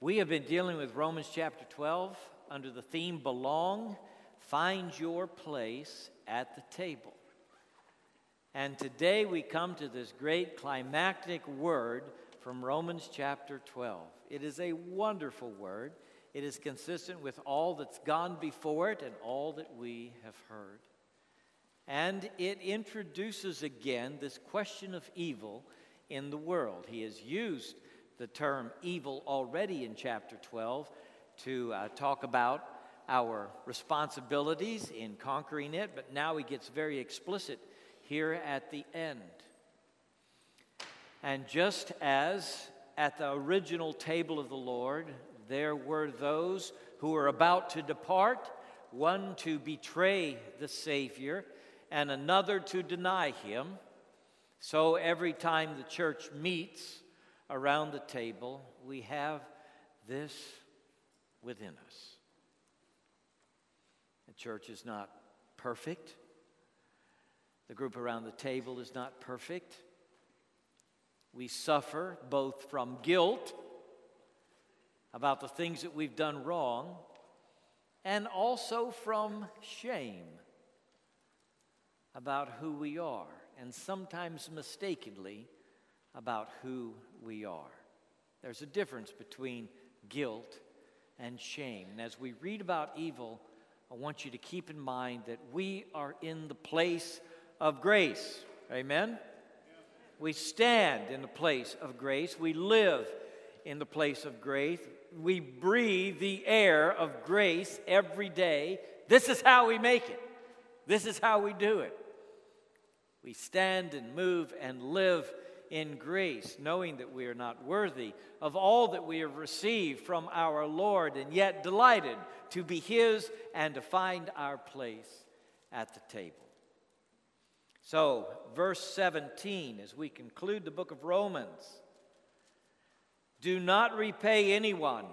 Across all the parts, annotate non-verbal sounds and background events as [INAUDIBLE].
We have been dealing with Romans chapter 12 under the theme Belong, Find Your Place at the Table. And today we come to this great climactic word from Romans chapter 12. It is a wonderful word. It is consistent with all that's gone before it and all that we have heard. And it introduces again this question of evil in the world. He has used the term evil already in chapter 12 to uh, talk about our responsibilities in conquering it, but now he gets very explicit here at the end. And just as at the original table of the Lord, there were those who were about to depart, one to betray the Savior, and another to deny him. So every time the church meets, around the table, we have this within us. The church is not perfect. The group around the table is not perfect. We suffer both from guilt about the things that we've done wrong and also from shame about who we are, and sometimes mistakenly about who we are. There's a difference between guilt and shame. And as we read about evil, I want you to keep in mind that we are in the place of grace. Amen? We stand in the place of grace. We live in the place of grace. We breathe the air of grace every day. This is how we make it. This is how we do it. We stand and move and live in grace, knowing that we are not worthy of all that we have received from our Lord, and yet delighted to be His and to find our place at the table. So, verse 17, as we conclude the book of Romans do not repay anyone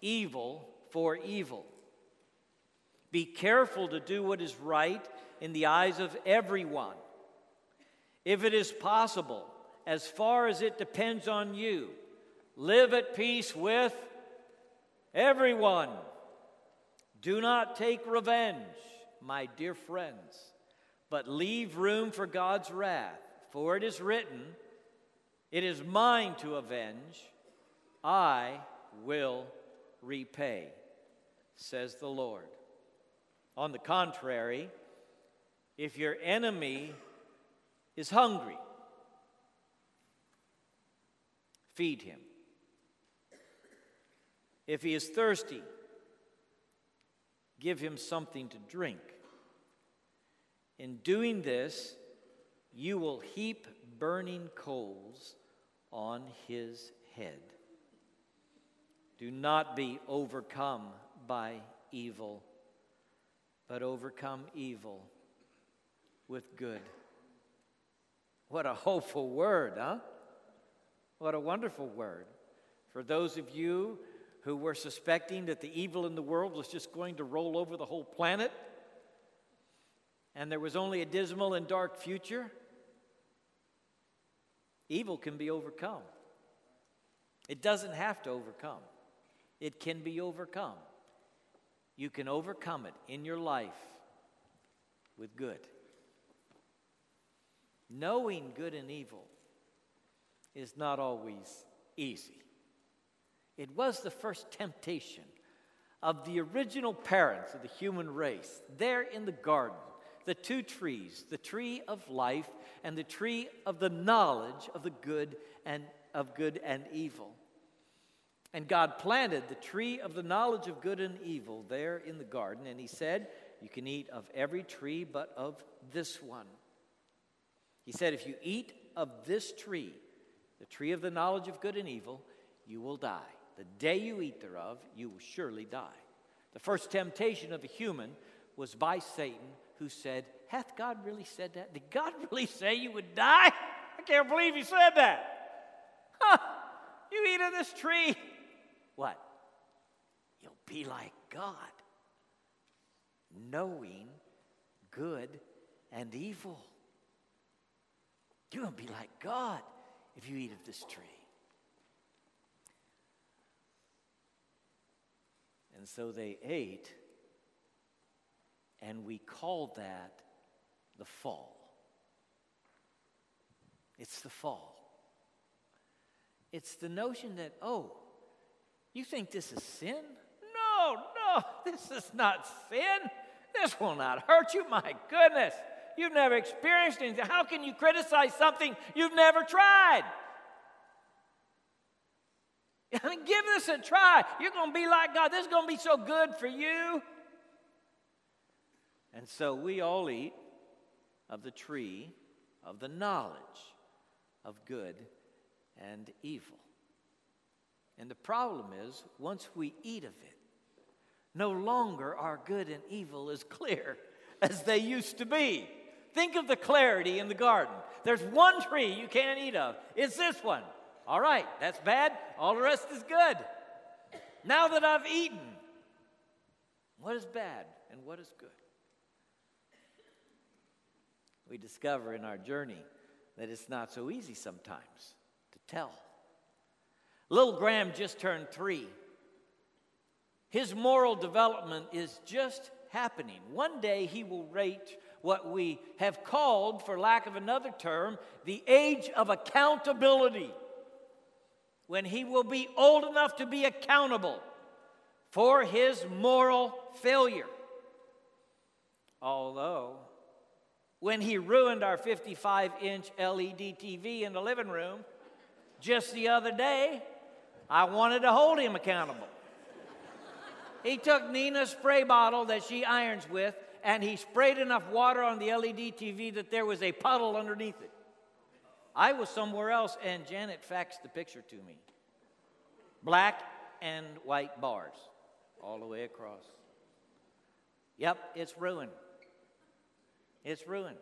evil for evil. Be careful to do what is right in the eyes of everyone. If it is possible, as far as it depends on you. Live at peace with everyone. Do not take revenge, my dear friends, but leave room for God's wrath. For it is written, It is mine to avenge, I will repay, says the Lord. On the contrary, if your enemy is hungry, feed him. If he is thirsty, give him something to drink. In doing this, you will heap burning coals on his head. Do not be overcome by evil, but overcome evil with good. What a hopeful word, huh? What a wonderful word. For those of you who were suspecting that the evil in the world was just going to roll over the whole planet and there was only a dismal and dark future, evil can be overcome. It doesn't have to overcome, it can be overcome. You can overcome it in your life with good. Knowing good and evil is not always easy. It was the first temptation of the original parents of the human race there in the garden. The two trees, the tree of life and the tree of the knowledge of the good and of good and evil. And God planted the tree of the knowledge of good and evil there in the garden, and He said, You can eat of every tree but of this one. He said, If you eat of this tree, the tree of the knowledge of good and evil, you will die. The day you eat thereof, you will surely die. The first temptation of a human was by Satan, who said, Hath God really said that? Did God [LAUGHS] really say you would die? I can't believe he said that. Huh, you eat of this tree. What? You'll be like God, knowing good and evil. You'll be like God if you eat of this tree. And so they ate, and we call that the fall. It's the fall. It's the notion that, oh, you think this is sin? No, no, [LAUGHS] this is not sin. This will not hurt you. My goodness, you've never experienced anything. How can you criticize something you've never tried? I [LAUGHS] mean, give this a try. You're going to be like God. This is going to be so good for you. And so we all eat of the tree of the knowledge of good and evil. And the problem is, once we eat of it, no longer are good and evil as clear [LAUGHS] as they used to be. Think of the clarity in the garden. There's one tree you can't eat of. It's this one. All right, that's bad. All the rest is good. Now that I've eaten, what is bad and what is good? We discover in our journey that it's not so easy sometimes to tell. Little Graham just turned three. His moral development is just happening. One day he will reach what we have called, for lack of another term, the age of accountability when he will be old enough to be accountable for his moral failure. Although, when he ruined our 55 inch LED TV in the living room just the other day, I wanted to hold him accountable. he took Nina's spray bottle that she irons with and he sprayed enough water on the LED TV that there was a puddle underneath it. I was somewhere else, and Janet faxed the picture to me. Black and white bars all the way across. Yep, it's ruined. It's ruined.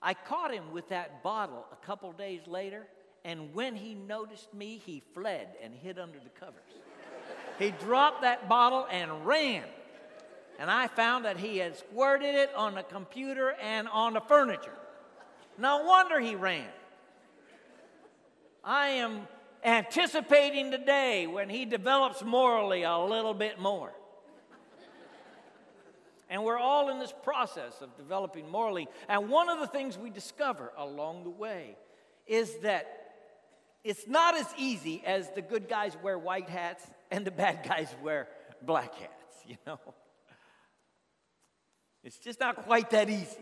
I caught him with that bottle a couple days later, and when he noticed me, he fled and hid under the covers. he dropped that bottle and ran. And I found that he had squirted it on the computer and on the furniture. No wonder he ran. I am anticipating the day when he develops morally a little bit more. And we're all in this process of developing morally. And one of the things we discover along the way is that it's not as easy as the good guys wear white hats and the bad guys wear black hats, you know? It's just not quite that easy.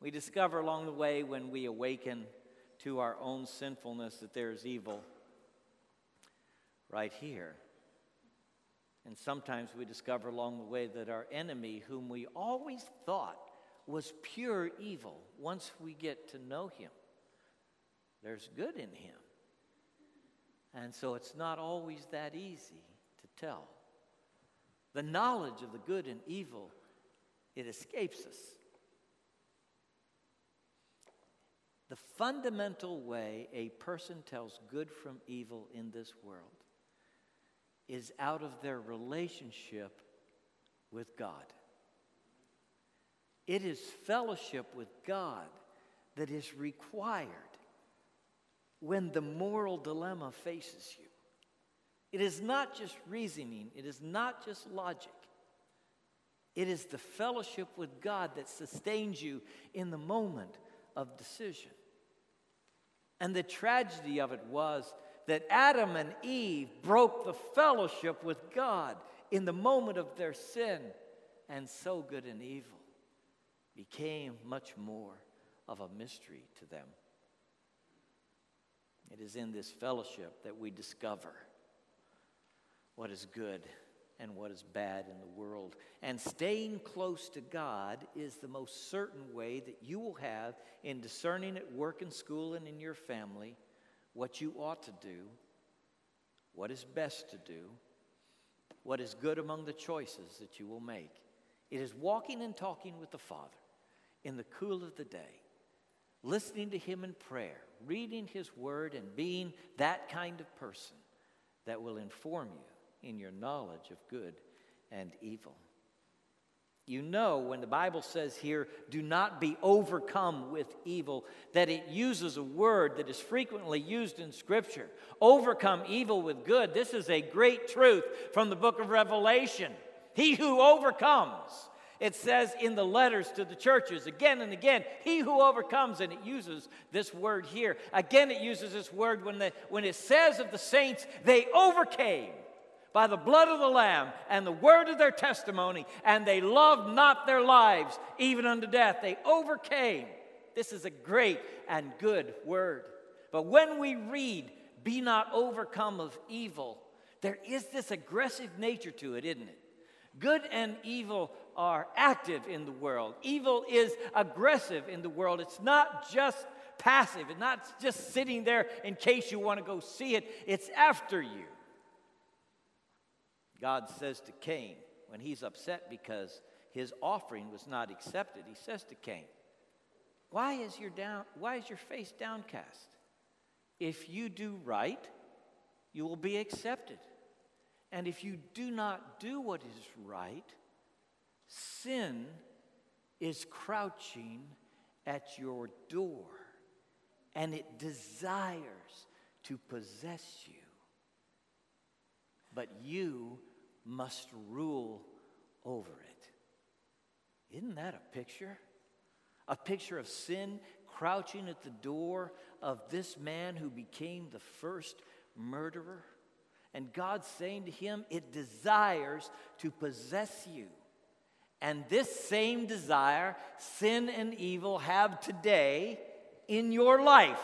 We discover along the way when we awaken to our own sinfulness that there's evil right here. And sometimes we discover along the way that our enemy, whom we always thought was pure evil, once we get to know him, there's good in him. And so it's not always that easy to tell. The knowledge of the good and evil, it escapes us. The fundamental way a person tells good from evil in this world is out of their relationship with God. It is fellowship with God that is required when the moral dilemma faces you. It is not just reasoning, it is not just logic. It is the fellowship with God that sustains you in the moment of decision. And the tragedy of it was that Adam and Eve broke the fellowship with God in the moment of their sin, and so good and evil became much more of a mystery to them. It is in this fellowship that we discover what is good and what is bad in the world. And staying close to God is the most certain way that you will have in discerning at work and school and in your family what you ought to do, what is best to do, what is good among the choices that you will make. It is walking and talking with the Father in the cool of the day, listening to Him in prayer, reading His Word, and being that kind of person that will inform you in your knowledge of good and evil. You know, when the Bible says here, do not be overcome with evil, that it uses a word that is frequently used in Scripture. Overcome evil with good. This is a great truth from the book of Revelation. He who overcomes, it says in the letters to the churches again and again, he who overcomes, and it uses this word here. Again, it uses this word when, the, when it says of the saints, they overcame by the blood of the Lamb and the word of their testimony, and they loved not their lives even unto death. They overcame. This is a great and good word. But when we read, be not overcome of evil, there is this aggressive nature to it, isn't it? Good and evil are active in the world. Evil is aggressive in the world. It's not just passive, it's not just sitting there in case you want to go see it, it's after you. God says to Cain, when he's upset because his offering was not accepted, he says to Cain, Why is your, down, why is your face downcast? If you do right, you will be accepted. And if you do not do what is right, sin is crouching at your door and it desires to possess you. But you must rule over it. Isn't that a picture? A picture of sin crouching at the door of this man who became the first murderer? And God saying to him, It desires to possess you. And this same desire, sin and evil have today in your life.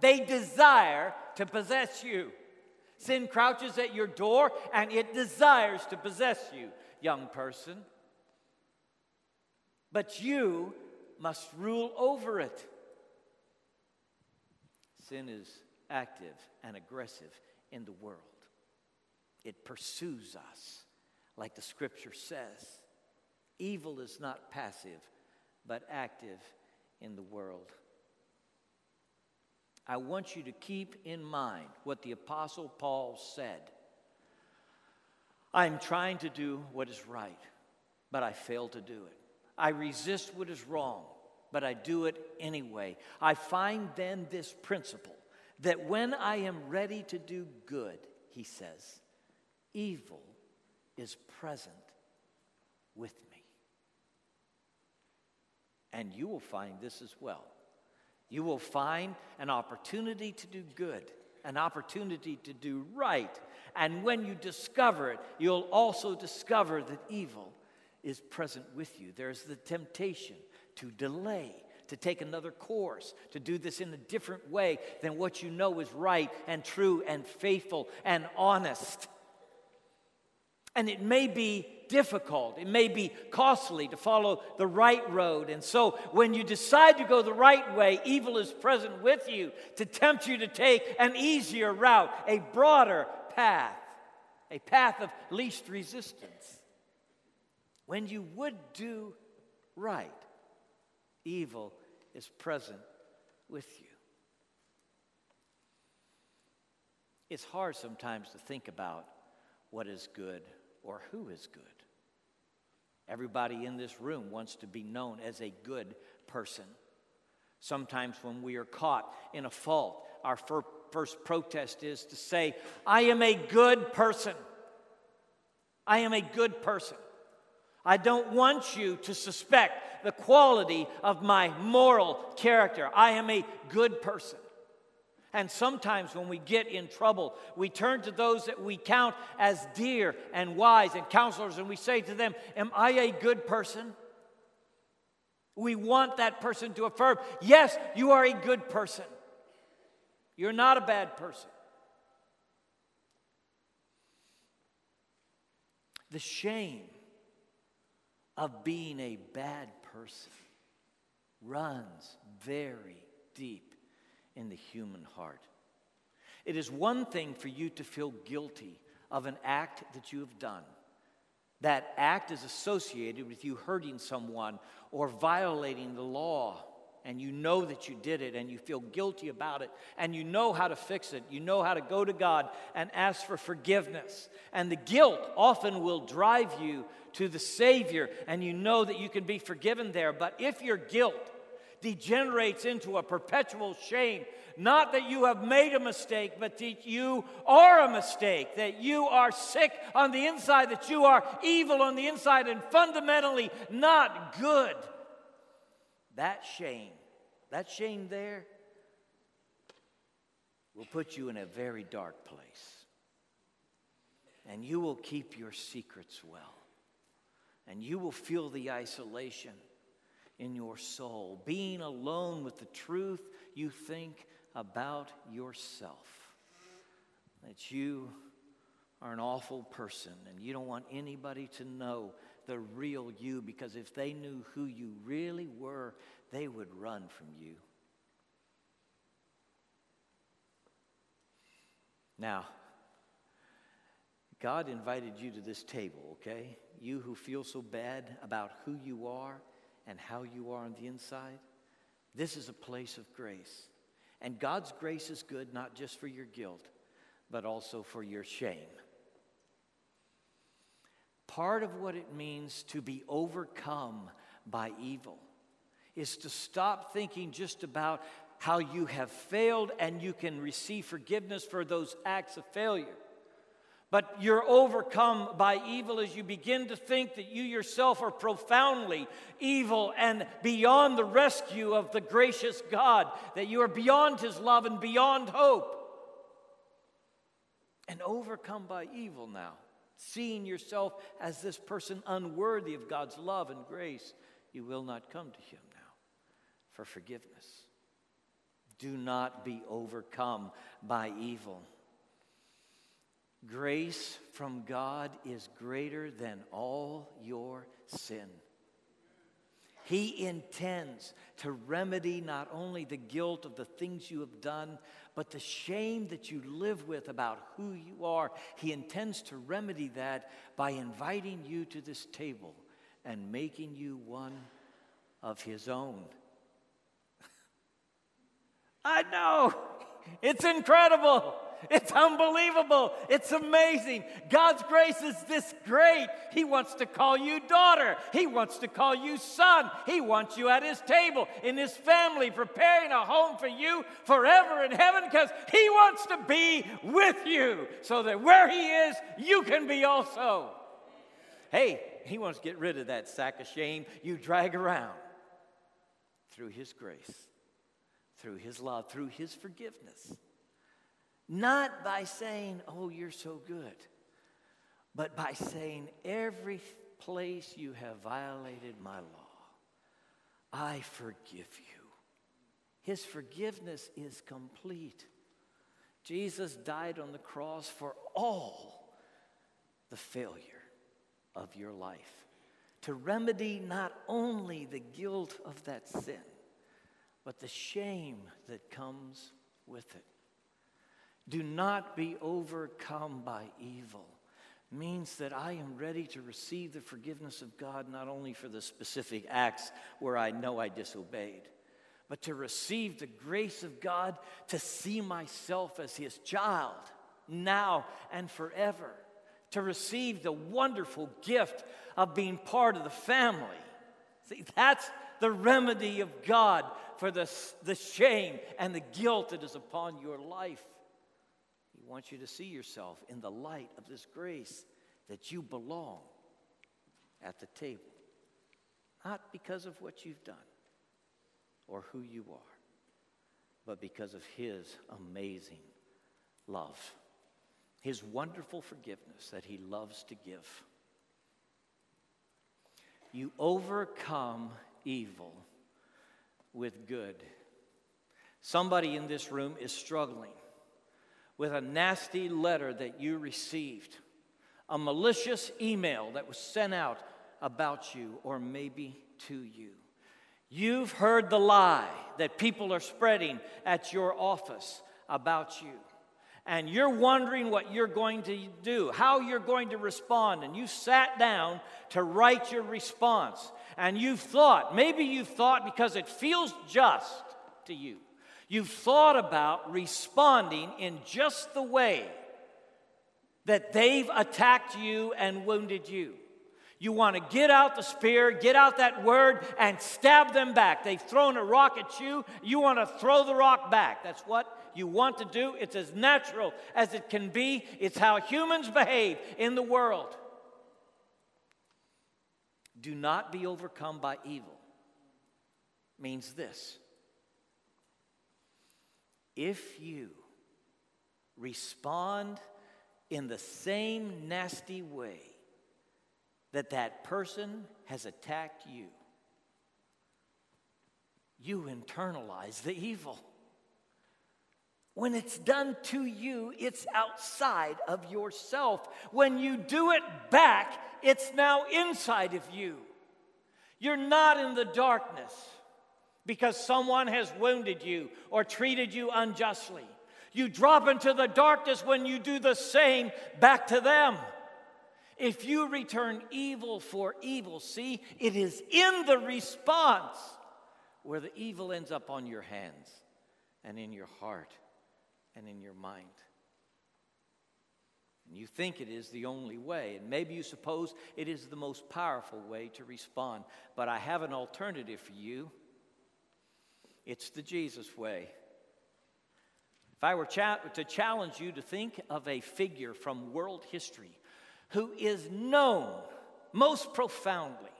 They desire to possess you. Sin crouches at your door and it desires to possess you, young person. But you must rule over it. Sin is active and aggressive in the world, it pursues us, like the scripture says. Evil is not passive, but active in the world. I want you to keep in mind what the Apostle Paul said. I'm trying to do what is right, but I fail to do it. I resist what is wrong, but I do it anyway. I find then this principle that when I am ready to do good, he says, evil is present with me. And you will find this as well. You will find an opportunity to do good, an opportunity to do right. And when you discover it, you'll also discover that evil is present with you. There's the temptation to delay, to take another course, to do this in a different way than what you know is right and true and faithful and honest. And it may be difficult, it may be costly to follow the right road. And so, when you decide to go the right way, evil is present with you to tempt you to take an easier route, a broader path, a path of least resistance. When you would do right, evil is present with you. It's hard sometimes to think about what is good or who is good. Everybody in this room wants to be known as a good person. Sometimes when we are caught in a fault, our fir- first protest is to say, I am a good person. I am a good person. I don't want you to suspect the quality of my moral character. I am a good person. And sometimes when we get in trouble, we turn to those that we count as dear and wise and counselors, and we say to them, Am I a good person? We want that person to affirm, Yes, you are a good person. You're not a bad person. The shame of being a bad person runs very deep in the human heart. It is one thing for you to feel guilty of an act that you have done. That act is associated with you hurting someone or violating the law, and you know that you did it and you feel guilty about it and you know how to fix it. You know how to go to God and ask for forgiveness. And the guilt often will drive you to the Savior and you know that you can be forgiven there. But if your guilt degenerates into a perpetual shame, not that you have made a mistake, but that you are a mistake, that you are sick on the inside, that you are evil on the inside, and fundamentally not good. That shame, that shame there, will put you in a very dark place. And you will keep your secrets well. And you will feel the isolation in your soul, being alone with the truth you think about yourself. That you are an awful person and you don't want anybody to know the real you because if they knew who you really were, they would run from you. Now, God invited you to this table, okay? You who feel so bad about who you are and how you are on the inside. This is a place of grace. And God's grace is good not just for your guilt, but also for your shame. Part of what it means to be overcome by evil is to stop thinking just about how you have failed and you can receive forgiveness for those acts of failure. But you're overcome by evil as you begin to think that you yourself are profoundly evil and beyond the rescue of the gracious God, that you are beyond His love and beyond hope. And overcome by evil now, seeing yourself as this person unworthy of God's love and grace, you will not come to Him now for forgiveness. Do not be overcome by evil. Grace from God is greater than all your sin. He intends to remedy not only the guilt of the things you have done, but the shame that you live with about who you are. He intends to remedy that by inviting you to this table and making you one of His own. [LAUGHS] I know, it's incredible. It's unbelievable. It's amazing. God's grace is this great. He wants to call you daughter. He wants to call you son. He wants you at his table, in his family, preparing a home for you forever in heaven because he wants to be with you so that where he is, you can be also. Hey, he wants to get rid of that sack of shame you drag around through his grace, through his love, through his forgiveness. Not by saying, Oh, you're so good, but by saying, Every place you have violated my law, I forgive you. His forgiveness is complete. Jesus died on the cross for all the failure of your life to remedy not only the guilt of that sin, but the shame that comes with it. Do not be overcome by evil means that I am ready to receive the forgiveness of God not only for the specific acts where I know I disobeyed, but to receive the grace of God to see myself as His child now and forever, to receive the wonderful gift of being part of the family. See, that's the remedy of God for the, the shame and the guilt that is upon your life wants you to see yourself in the light of this grace that you belong at the table. Not because of what you've done or who you are, but because of His amazing love, His wonderful forgiveness that He loves to give. You overcome evil with good. Somebody in this room is struggling with a nasty letter that you received, a malicious email that was sent out about you or maybe to you. You've heard the lie that people are spreading at your office about you. and you're wondering what you're going to do, how you're going to respond, and you sat down to write your response, and you've thought, maybe you've thought because it feels just to you, you've thought about responding in just the way that they've attacked you and wounded you. You want to get out the spear, get out that word, and stab them back. They've thrown a rock at you. You want to throw the rock back. That's what you want to do. It's as natural as it can be. It's how humans behave in the world. Do not be overcome by evil means this if you respond in the same nasty way that that person has attacked you, you internalize the evil. When it's done to you, it's outside of yourself. When you do it back, it's now inside of you. You're not in the darkness because someone has wounded you or treated you unjustly. You drop into the darkness when you do the same back to them. If you return evil for evil, see, it is in the response where the evil ends up on your hands and in your heart and in your mind. And you think it is the only way, and maybe you suppose it is the most powerful way to respond. But I have an alternative for you it's the Jesus way. If I were cha- to challenge you to think of a figure from world history who is known most profoundly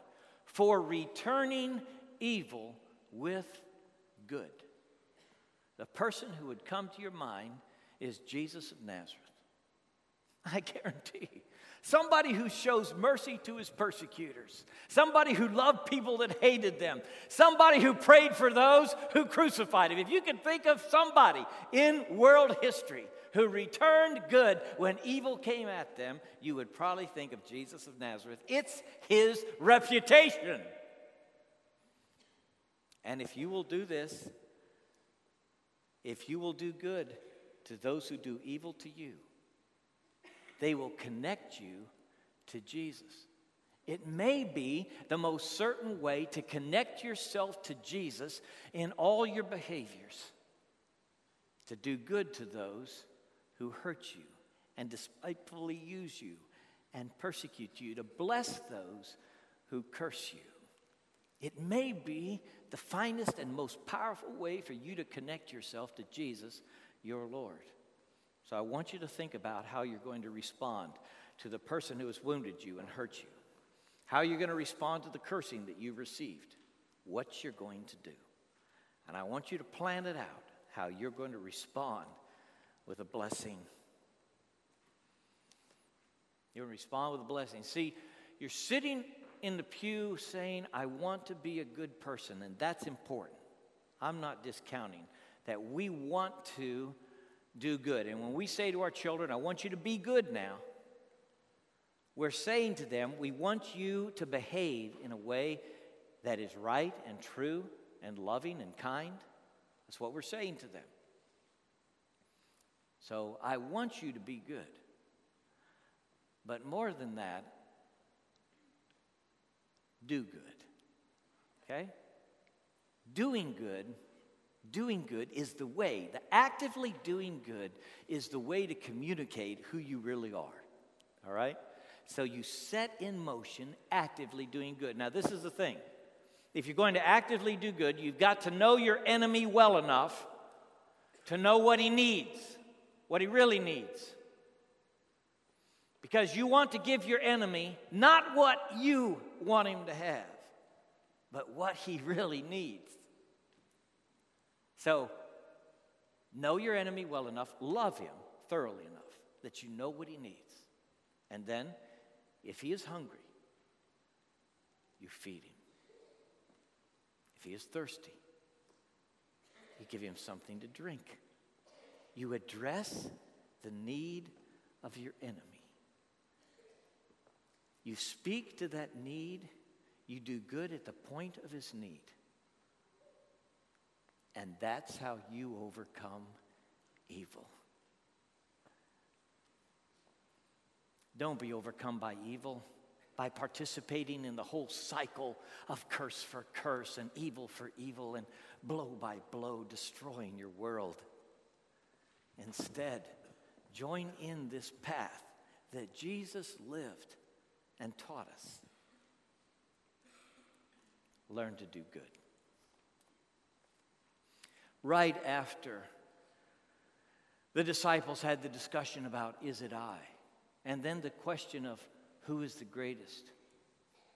for returning evil with good. The person who would come to your mind is Jesus of Nazareth. [LAUGHS] I guarantee. Somebody who shows mercy to his persecutors. Somebody who loved people that hated them. Somebody who prayed for those who crucified him. If you can think of somebody in world history who returned good when evil came at them, you would probably think of Jesus of Nazareth. It's his reputation. And if you will do this, if you will do good to those who do evil to you, they will connect you to Jesus. It may be the most certain way to connect yourself to Jesus in all your behaviors, to do good to those who hurt you and despitefully use you and persecute you, to bless those who curse you. It may be the finest and most powerful way for you to connect yourself to Jesus, your Lord. So I want you to think about how you're going to respond to the person who has wounded you and hurt you, how you're going to respond to the cursing that you've received, what you're going to do. And I want you to plan it out how you're going to respond with a blessing. You'll respond with a blessing. See, you're sitting in the pew saying, I want to be a good person, and that's important. I'm not discounting that we want to do good. And when we say to our children, I want you to be good now, we're saying to them, we want you to behave in a way that is right and true and loving and kind. That's what we're saying to them. So I want you to be good. But more than that, do good. Okay? Doing good, doing good is the way, the actively doing good is the way to communicate who you really are. All right? So you set in motion actively doing good. Now, this is the thing. If you're going to actively do good, you've got to know your enemy well enough to know what he needs, what he really needs. Because you want to give your enemy not what you want him to have, but what he [LAUGHS] really needs. So, know your enemy well enough, love him thoroughly enough that you know what he needs. And then, if he is hungry, you feed him. If he is thirsty, you give him something to drink. You address the need of your enemy. You speak to that need, you do good at the point of his need. And that's how you overcome evil. Don't be overcome by evil by participating in the whole cycle of curse for curse and evil for evil and blow by blow destroying your world. Instead, join in this path that Jesus lived and taught us. Learn to do good. Right after the disciples had the discussion about, is it I? And then the question of, who is the greatest?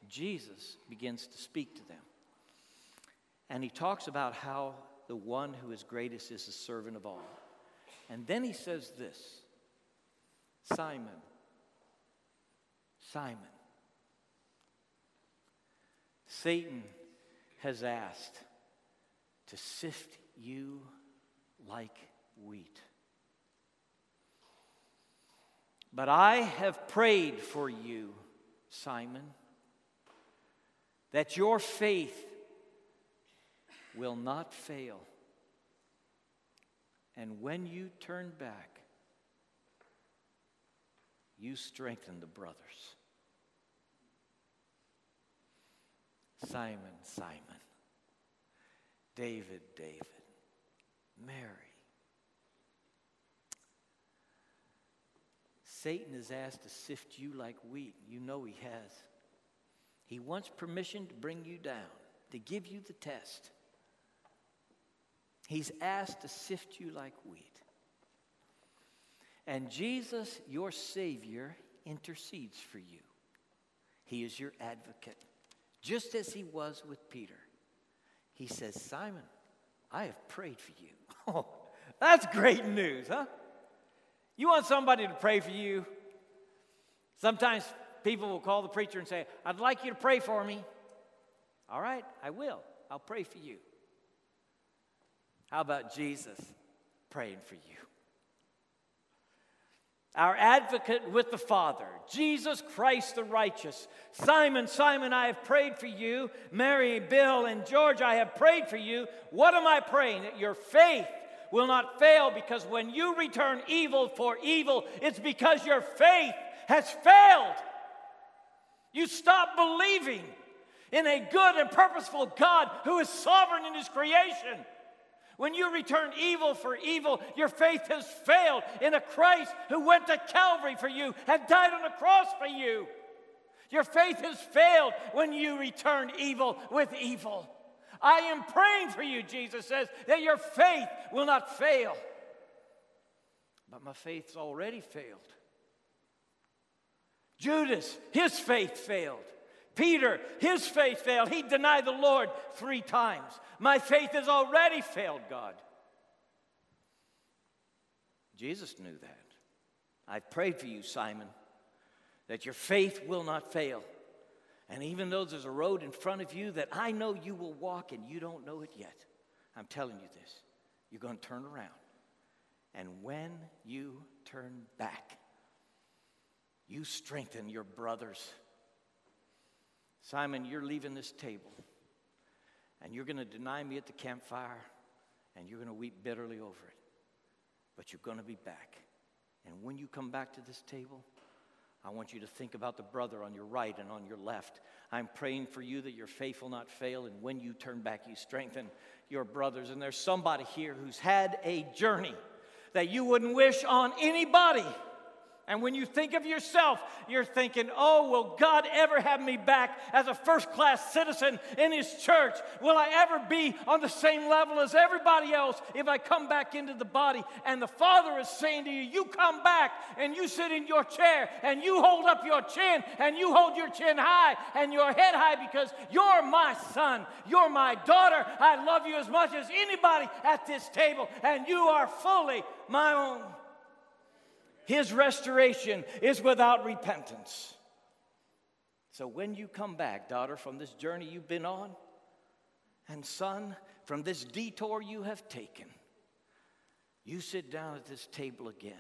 Jesus begins to speak to them. And he talks about how the one who is greatest is the servant of all. And then he says this Simon, Simon, Satan has asked to sift you like wheat. But I have prayed for you, Simon, that your faith will not fail. And when you turn back, you strengthen the brothers. Simon, Simon, David, David, Mary. Satan is asked to sift you like wheat. You know he has. He wants permission to bring you down, to give you the test. He's asked to sift you like wheat. And Jesus, your Savior, intercedes for you. He is your advocate, just as he was with Peter. He says, Simon, I have prayed for you. [LAUGHS] Oh, that's great news, huh? You want somebody to pray for you? Sometimes people will call the preacher and say, I'd like you to pray for me. All right, I will. I'll pray for you. How about Jesus praying for you? Our advocate with the Father, Jesus Christ the righteous. Simon, Simon, I have prayed for you. Mary, Bill, and George, I have prayed for you. What am I praying? That your faith will not fail because when you return evil for evil, it's because your faith has failed. You stop believing in a good and purposeful God who is sovereign in his creation. When you return evil for evil, your faith has failed in a Christ who went to Calvary for you and died on the cross for you. Your faith has failed when you return evil with evil. I am praying for you, Jesus says, that your faith will not fail. But my faith's already failed. Judas, his faith failed. Peter, his faith failed. He denied the Lord three times. My faith has already failed, God. Jesus knew that. I prayed for you, Simon, that your faith will not fail. And even though there's a road in front of you that I know you will walk and you don't know it yet, I'm telling you this you're going to turn around. And when you turn back, you strengthen your brothers. Simon, you're leaving this table and you're going to deny me at the campfire and you're going to weep bitterly over it. But you're going to be back. And when you come back to this table, I want you to think about the brother on your right and on your left. I'm praying for you that your faith will not fail, and when you turn back, you strengthen your brothers. And there's somebody here who's had a journey that you wouldn't wish on anybody. And when you think of yourself, you're thinking, oh, will God ever have me back as a first class citizen in His church? Will I ever be on the same level as everybody else if I come back into the body? And the Father is saying to you, you come back and you sit in your chair and you hold up your chin and you hold your chin high and your head high because you're my son, you're my daughter. I love you as much as anybody at this table, and you are fully my own. His restoration is without repentance. So when you come back, daughter, from this journey you've been on, and son, from this detour you have taken, you sit down at this table again.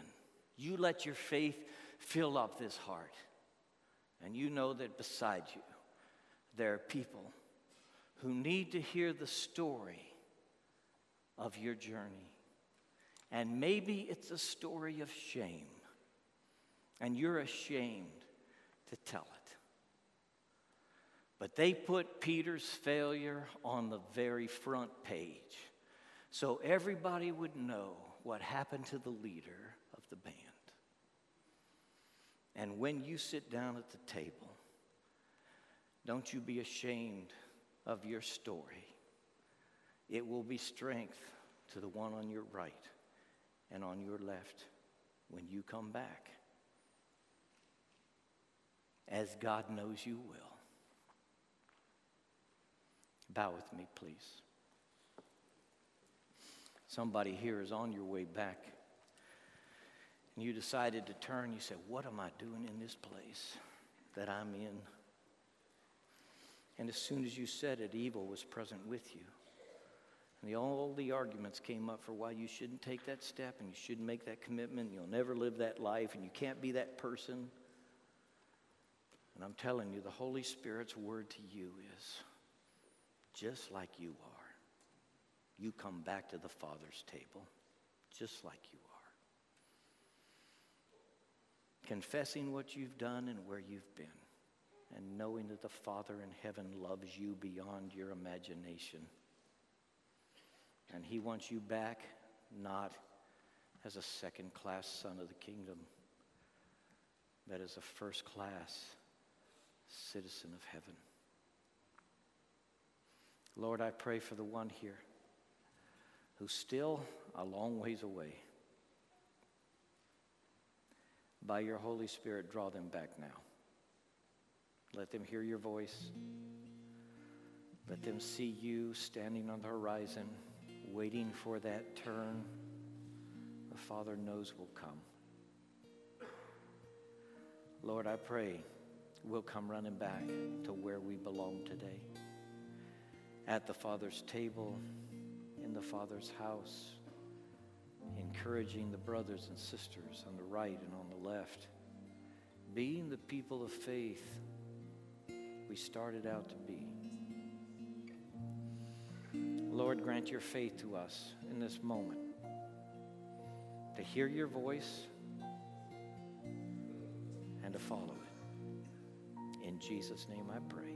You let your faith fill up this heart. And you know that beside you, there are people who need to hear the story of your journey. And maybe it's a story of shame. and you're ashamed to tell it. But they put Peter's failure on the very front page so everybody would know what happened to the leader of the band. And when you sit down at the table, don't you be ashamed of your story. It will be strength to the one on your right and on your left when you come back, as God knows you will. Bow with me, please. Somebody here is on your way back, and you decided to turn. You said, What am I doing in this place that I'm in? And as soon as you said it, evil was present with you. And the, all the arguments came up for why you shouldn't take that step and you shouldn't make that commitment. And you'll never live that life and you can't be that person. And I'm telling you, the Holy Spirit's word to you is just like you are. You come back to the Father's table just like you are. Confessing what you've done and where you've been and knowing that the Father in heaven loves you beyond your imagination. And He wants you back not as a second class son of the kingdom, but as a first class citizen of heaven. Lord, I pray for the one here who's still a long ways away. By your Holy Spirit, draw them back now. Let them hear your voice. Let them see you standing on the horizon, waiting for that turn the Father knows will come. Lord, I pray we'll come running back to where we belong today at the Father's table, in the Father's house, encouraging the brothers and sisters on the right and on the left, being the people of faith we started out to be. Lord, grant your faith to us in this moment to hear your voice and to follow it. In Jesus' name I pray.